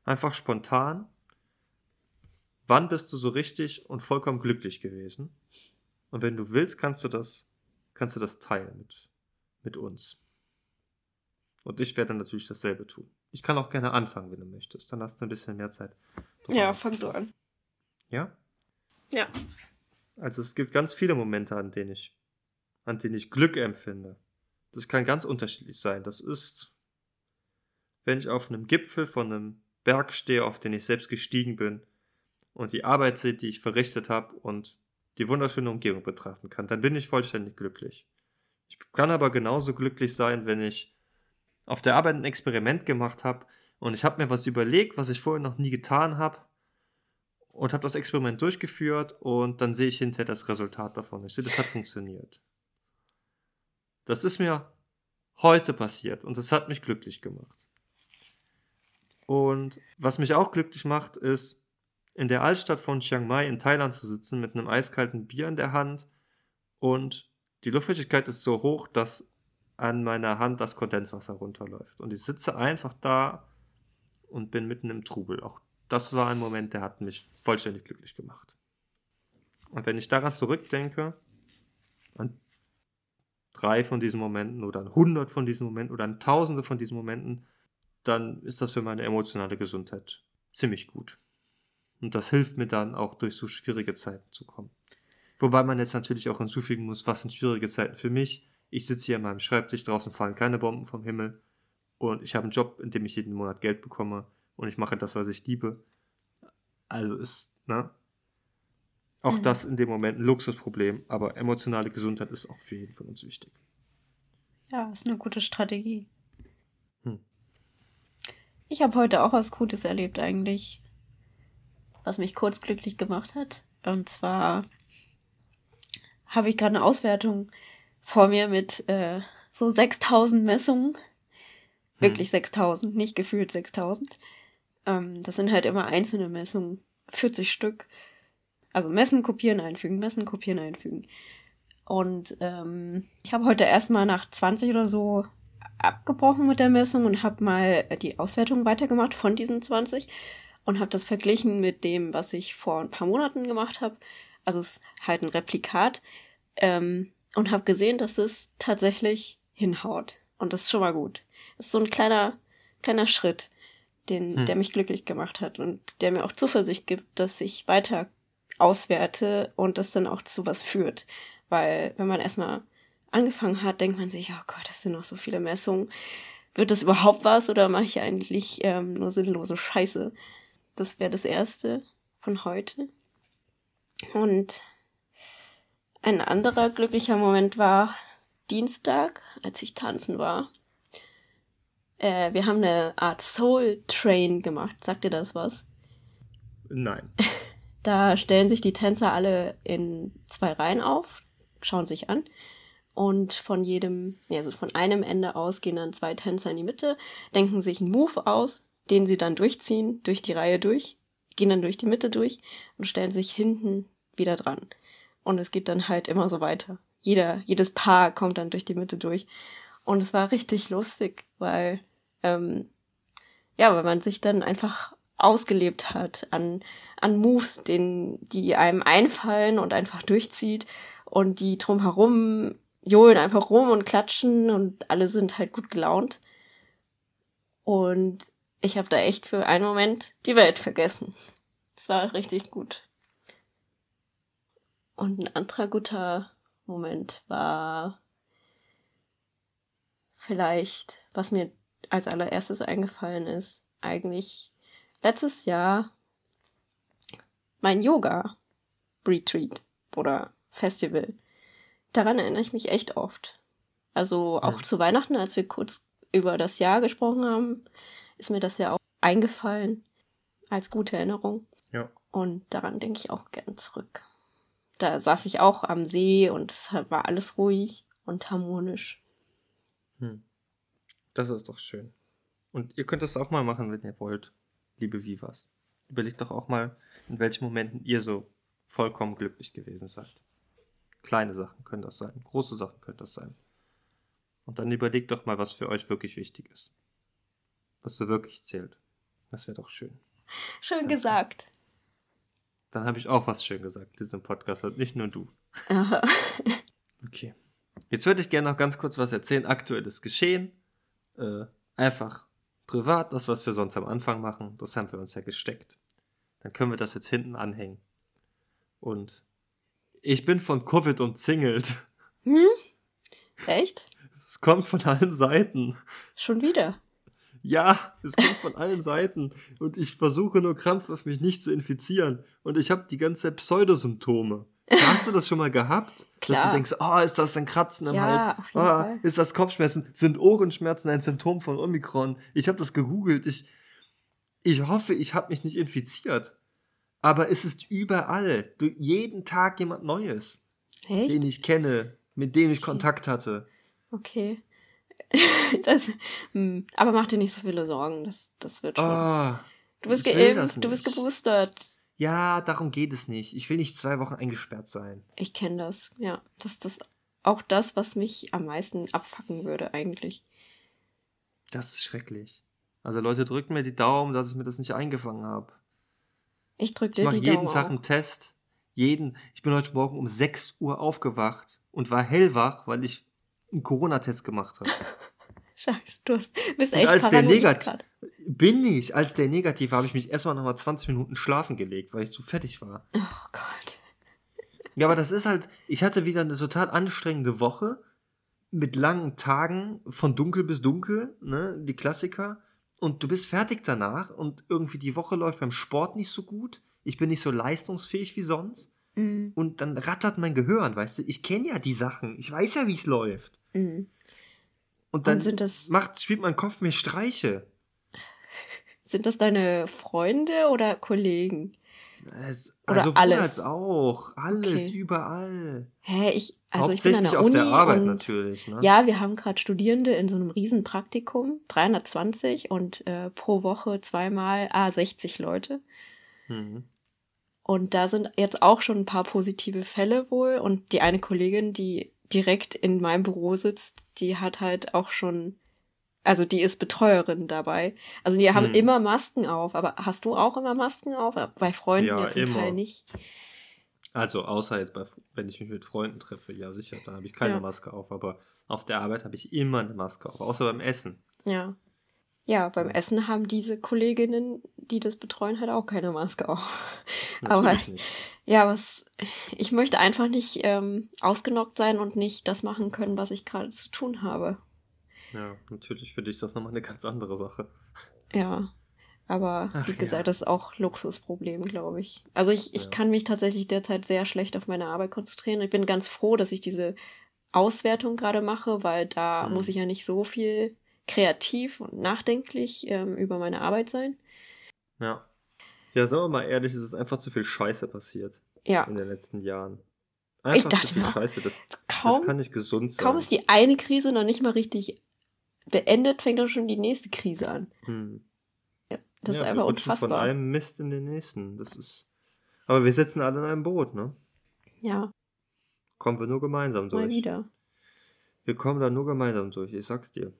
einfach spontan, wann bist du so richtig und vollkommen glücklich gewesen? Und wenn du willst, kannst du das, kannst du das teilen mit, mit uns. Und ich werde natürlich dasselbe tun. Ich kann auch gerne anfangen, wenn du möchtest. Dann hast du ein bisschen mehr Zeit. Ja, fang du an. Ja? Ja. Also es gibt ganz viele Momente, an denen ich, an denen ich Glück empfinde. Das kann ganz unterschiedlich sein. Das ist, wenn ich auf einem Gipfel von einem Berg stehe, auf den ich selbst gestiegen bin und die Arbeit sehe, die ich verrichtet habe und die wunderschöne Umgebung betrachten kann, dann bin ich vollständig glücklich. Ich kann aber genauso glücklich sein, wenn ich auf der Arbeit ein Experiment gemacht habe und ich habe mir was überlegt, was ich vorher noch nie getan habe und habe das Experiment durchgeführt und dann sehe ich hinterher das Resultat davon. Ich sehe, das hat funktioniert. Das ist mir heute passiert und das hat mich glücklich gemacht. Und was mich auch glücklich macht, ist, in der Altstadt von Chiang Mai in Thailand zu sitzen mit einem eiskalten Bier in der Hand und die Luftfeuchtigkeit ist so hoch, dass an meiner Hand das Kondenswasser runterläuft. Und ich sitze einfach da und bin mitten im Trubel. Auch das war ein Moment, der hat mich vollständig glücklich gemacht. Und wenn ich daran zurückdenke, an drei von diesen Momenten oder an hundert von diesen Momenten oder an tausende von diesen Momenten, dann ist das für meine emotionale Gesundheit ziemlich gut. Und das hilft mir dann auch durch so schwierige Zeiten zu kommen. Wobei man jetzt natürlich auch hinzufügen muss, was sind schwierige Zeiten für mich. Ich sitze hier an meinem Schreibtisch, draußen fallen keine Bomben vom Himmel und ich habe einen Job, in dem ich jeden Monat Geld bekomme und ich mache das, was ich liebe. Also ist, ne? Auch mhm. das in dem Moment ein Luxusproblem, aber emotionale Gesundheit ist auch für jeden von uns wichtig. Ja, ist eine gute Strategie. Hm. Ich habe heute auch was Gutes erlebt eigentlich was mich kurz glücklich gemacht hat. Und zwar habe ich gerade eine Auswertung vor mir mit äh, so 6000 Messungen. Wirklich hm. 6000, nicht gefühlt 6000. Ähm, das sind halt immer einzelne Messungen, 40 Stück. Also messen, kopieren, einfügen, messen, kopieren, einfügen. Und ähm, ich habe heute erstmal nach 20 oder so abgebrochen mit der Messung und habe mal die Auswertung weitergemacht von diesen 20 und habe das verglichen mit dem, was ich vor ein paar Monaten gemacht habe. Also es ist halt ein Replikat ähm, und habe gesehen, dass es tatsächlich hinhaut und das ist schon mal gut. Das ist so ein kleiner kleiner Schritt, den hm. der mich glücklich gemacht hat und der mir auch Zuversicht gibt, dass ich weiter auswerte und das dann auch zu was führt, weil wenn man erstmal angefangen hat, denkt man sich, oh Gott, das sind noch so viele Messungen. Wird das überhaupt was oder mache ich eigentlich ähm, nur sinnlose Scheiße? Das wäre das erste von heute. Und ein anderer glücklicher Moment war Dienstag, als ich tanzen war. Äh, wir haben eine Art Soul Train gemacht. Sagt ihr das was? Nein. Da stellen sich die Tänzer alle in zwei Reihen auf, schauen sich an Und von jedem, also von einem Ende aus gehen dann zwei Tänzer in die Mitte, denken sich einen Move aus, den sie dann durchziehen, durch die Reihe durch, gehen dann durch die Mitte durch und stellen sich hinten wieder dran. Und es geht dann halt immer so weiter. Jeder, jedes Paar kommt dann durch die Mitte durch. Und es war richtig lustig, weil, ähm, ja, weil man sich dann einfach ausgelebt hat an, an Moves, den, die einem einfallen und einfach durchzieht und die drumherum johlen einfach rum und klatschen und alle sind halt gut gelaunt. Und ich habe da echt für einen Moment die Welt vergessen. Das war richtig gut. Und ein anderer guter Moment war vielleicht, was mir als allererstes eingefallen ist, eigentlich letztes Jahr mein Yoga Retreat oder Festival. Daran erinnere ich mich echt oft. Also auch ja. zu Weihnachten, als wir kurz über das Jahr gesprochen haben, ist mir das ja auch eingefallen als gute Erinnerung. Ja. Und daran denke ich auch gern zurück. Da saß ich auch am See und es war alles ruhig und harmonisch. Hm. Das ist doch schön. Und ihr könnt das auch mal machen, wenn ihr wollt, liebe Vivas. Überlegt doch auch mal, in welchen Momenten ihr so vollkommen glücklich gewesen seid. Kleine Sachen können das sein, große Sachen können das sein. Und dann überlegt doch mal, was für euch wirklich wichtig ist. Was so wirklich zählt. Das wäre doch schön. Schön Danke. gesagt. Dann habe ich auch was schön gesagt in diesem Podcast und nicht nur du. Okay. Jetzt würde ich gerne noch ganz kurz was erzählen. Aktuelles Geschehen. Äh, einfach privat, das, was wir sonst am Anfang machen, das haben wir uns ja gesteckt. Dann können wir das jetzt hinten anhängen. Und ich bin von Covid umzingelt. Hm? Echt? Es kommt von allen Seiten. Schon wieder? Ja, es kommt von allen Seiten. Und ich versuche nur krampfhaft, mich nicht zu infizieren. Und ich habe die ganze Zeit Pseudosymptome. Hast du das schon mal gehabt? Klar. Dass du denkst, oh, ist das ein Kratzen im ja, Hals? Oh, ist das Kopfschmerzen? Sind Ohrenschmerzen ein Symptom von Omikron? Ich habe das gegoogelt. Ich, ich hoffe, ich habe mich nicht infiziert. Aber es ist überall. Du, jeden Tag jemand Neues. Echt? Den ich kenne, mit dem ich okay. Kontakt hatte. Okay. das, hm. Aber mach dir nicht so viele Sorgen. Das, das wird schon. Oh, du bist geimpft, du bist geboostert. Ja, darum geht es nicht. Ich will nicht zwei Wochen eingesperrt sein. Ich kenne das, ja. Das ist auch das, was mich am meisten abfacken würde, eigentlich. Das ist schrecklich. Also Leute, drückt mir die Daumen, dass ich mir das nicht eingefangen habe. Ich drück dir ich die Daumen. jeden Tag einen Test. Jeden. Ich bin heute Morgen um 6 Uhr aufgewacht und war hellwach, weil ich einen Corona-Test gemacht habe. Scheiße, du hast, bist echt als der negativ Bin ich. Als der negativ war, habe ich mich erstmal nochmal 20 Minuten schlafen gelegt, weil ich zu fertig war. Oh Gott. Ja, aber das ist halt, ich hatte wieder eine total anstrengende Woche mit langen Tagen von dunkel bis dunkel, ne, die Klassiker. Und du bist fertig danach und irgendwie die Woche läuft beim Sport nicht so gut. Ich bin nicht so leistungsfähig wie sonst. Mhm. Und dann rattert mein Gehirn, weißt du, ich kenne ja die Sachen, ich weiß ja, wie es läuft. Mhm. Und dann Und das, macht, spielt mein Kopf mir Streiche. Sind das deine Freunde oder Kollegen? Es, oder also alles als auch. Alles, okay. überall. Hä, ich, also ich bin an der auf Uni der Arbeit und, natürlich. Ne? Ja, wir haben gerade Studierende in so einem riesen Praktikum, 320 und äh, pro Woche zweimal, ah, 60 Leute. Mhm. Und da sind jetzt auch schon ein paar positive Fälle wohl. Und die eine Kollegin, die direkt in meinem Büro sitzt, die hat halt auch schon, also die ist Betreuerin dabei. Also die haben hm. immer Masken auf. Aber hast du auch immer Masken auf? Bei Freunden ja, ja zum immer. Teil nicht. Also außer jetzt bei, wenn ich mich mit Freunden treffe, ja sicher, da habe ich keine ja. Maske auf. Aber auf der Arbeit habe ich immer eine Maske auf, außer beim Essen. Ja. Ja, beim Essen haben diese Kolleginnen, die das betreuen, halt auch keine Maske auf. Aber ja, was ich möchte einfach nicht ähm, ausgenockt sein und nicht das machen können, was ich gerade zu tun habe. Ja, natürlich für dich ist das nochmal eine ganz andere Sache. Ja. Aber Ach, wie gesagt, ja. das ist auch Luxusproblem, glaube ich. Also ich, ich ja. kann mich tatsächlich derzeit sehr schlecht auf meine Arbeit konzentrieren. Ich bin ganz froh, dass ich diese Auswertung gerade mache, weil da mhm. muss ich ja nicht so viel kreativ und nachdenklich ähm, über meine Arbeit sein. Ja. Ja, sagen wir mal ehrlich, es ist einfach zu viel Scheiße passiert. Ja. In den letzten Jahren. Einfach ich dachte zu viel mir, Scheiße. Das kaum, das kann nicht gesund sein. Kaum ist die eine Krise noch nicht mal richtig beendet, fängt auch schon die nächste Krise an. Hm. Ja, das ja, ist einfach unfassbar. Von einem Mist in den nächsten. Das ist. Aber wir sitzen alle in einem Boot, ne? Ja. Kommen wir nur gemeinsam durch. Mal wieder. Wir kommen da nur gemeinsam durch, ich sag's dir.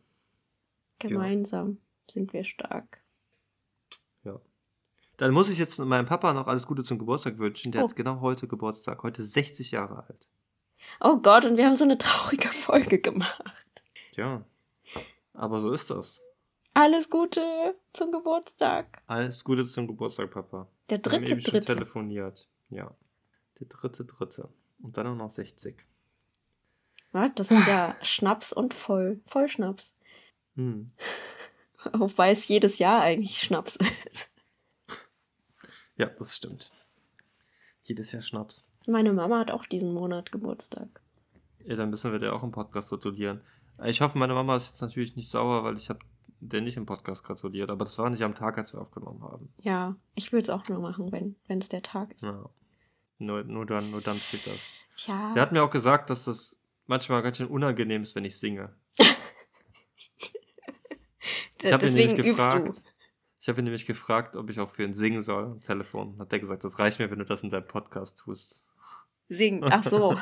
Gemeinsam ja. sind wir stark. Ja. Dann muss ich jetzt meinem Papa noch alles Gute zum Geburtstag wünschen. Der oh. hat genau heute Geburtstag, heute 60 Jahre alt. Oh Gott, und wir haben so eine traurige Folge gemacht. Ja, aber so ist das. Alles Gute zum Geburtstag. Alles Gute zum Geburtstag, Papa. Der dritte, dritte. Schon telefoniert. Ja. Der dritte, dritte. Und dann auch noch 60. Was? Das ist ja Schnaps und voll. Vollschnaps. Hm. Wobei es jedes Jahr eigentlich Schnaps ist. Ja, das stimmt. Jedes Jahr Schnaps. Meine Mama hat auch diesen Monat Geburtstag. Ja, dann müssen wir dir auch im Podcast gratulieren. Ich hoffe, meine Mama ist jetzt natürlich nicht sauer, weil ich habe der nicht im Podcast gratuliert, aber das war nicht am Tag, als wir aufgenommen haben. Ja, ich will es auch nur machen, wenn, wenn es der Tag ist. Ja. Nur, nur dann, nur dann steht das. Tja. Sie hat mir auch gesagt, dass das manchmal ganz schön unangenehm ist, wenn ich singe. ich habe ihn nämlich gefragt. Ich habe ihn nämlich gefragt, ob ich auch für ihn singen soll am Telefon. Hat der gesagt, das reicht mir, wenn du das in deinem Podcast tust. Singen, ach so.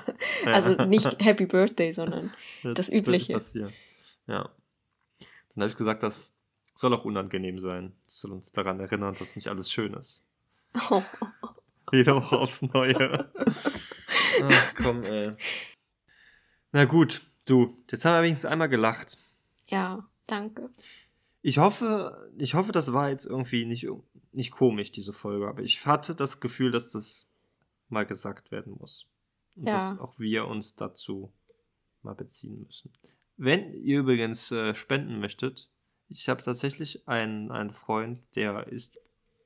also nicht Happy Birthday, sondern das, das Übliche. Das hier. Ja. Dann habe ich gesagt, das soll auch unangenehm sein. Das soll uns daran erinnern, dass nicht alles schön ist. Oh. Jede Woche aufs Neue. Ach, komm, ey. Na gut, du, jetzt haben wir wenigstens einmal gelacht. Ja, danke. Ich hoffe, ich hoffe, das war jetzt irgendwie nicht, nicht komisch, diese Folge, aber ich hatte das Gefühl, dass das mal gesagt werden muss. Und ja. dass auch wir uns dazu mal beziehen müssen. Wenn ihr übrigens äh, spenden möchtet, ich habe tatsächlich einen, einen Freund, der ist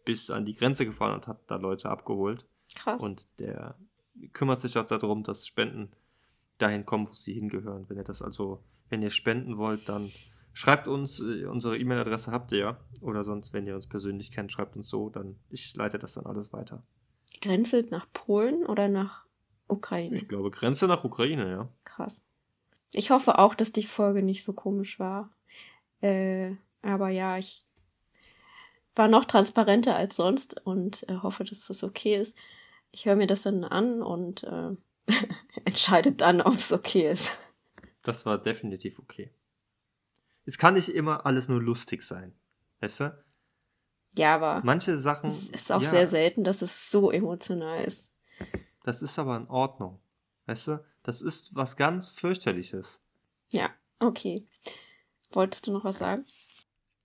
bis an die Grenze gefahren und hat da Leute abgeholt. Krass. Und der kümmert sich auch darum, dass Spenden dahin kommen, wo sie hingehören. Wenn ihr das also, wenn ihr spenden wollt, dann schreibt uns, äh, unsere E-Mail-Adresse habt ihr ja. Oder sonst, wenn ihr uns persönlich kennt, schreibt uns so, dann ich leite das dann alles weiter. Grenze nach Polen oder nach Ukraine? Ich glaube, Grenze nach Ukraine, ja. Krass. Ich hoffe auch, dass die Folge nicht so komisch war. Äh, aber ja, ich war noch transparenter als sonst und äh, hoffe, dass das okay ist. Ich höre mir das dann an und äh, entscheidet dann, ob es okay ist. Das war definitiv okay. Es kann nicht immer alles nur lustig sein. Weißt du? Ja, aber. Manche Sachen. Es ist auch ja, sehr selten, dass es so emotional ist. Das ist aber in Ordnung. Weißt du? Das ist was ganz fürchterliches. Ja, okay. Wolltest du noch was sagen?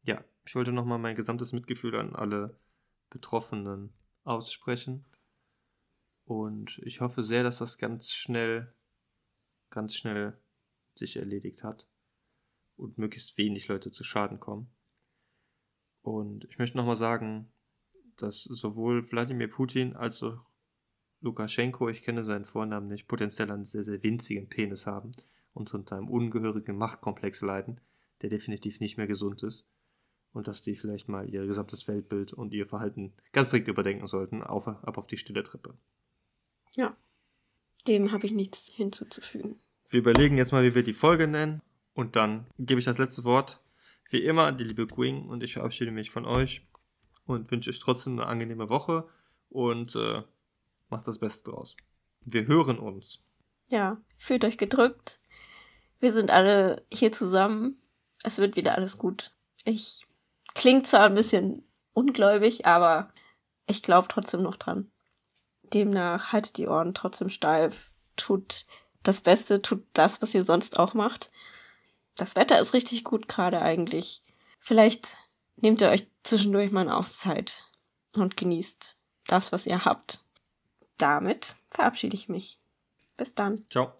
Ja, ich wollte nochmal mein gesamtes Mitgefühl an alle Betroffenen aussprechen. Und ich hoffe sehr, dass das ganz schnell, ganz schnell sich erledigt hat und möglichst wenig Leute zu Schaden kommen. Und ich möchte nochmal sagen, dass sowohl Wladimir Putin als auch Lukaschenko, ich kenne seinen Vornamen nicht, potenziell einen sehr, sehr winzigen Penis haben und unter einem ungehörigen Machtkomplex leiden, der definitiv nicht mehr gesund ist. Und dass die vielleicht mal ihr gesamtes Weltbild und ihr Verhalten ganz dringend überdenken sollten, auf, ab auf die stille Treppe. Ja, dem habe ich nichts hinzuzufügen. Wir überlegen jetzt mal, wie wir die Folge nennen. Und dann gebe ich das letzte Wort wie immer die liebe Queen und ich verabschiede mich von euch und wünsche euch trotzdem eine angenehme Woche und äh, macht das Beste draus. Wir hören uns. Ja, fühlt euch gedrückt. Wir sind alle hier zusammen. Es wird wieder alles gut. Ich klingt zwar ein bisschen ungläubig, aber ich glaube trotzdem noch dran. Demnach haltet die Ohren trotzdem steif, tut das Beste, tut das, was ihr sonst auch macht. Das Wetter ist richtig gut gerade eigentlich. Vielleicht nehmt ihr euch zwischendurch mal eine Auszeit und genießt das, was ihr habt. Damit verabschiede ich mich. Bis dann. Ciao.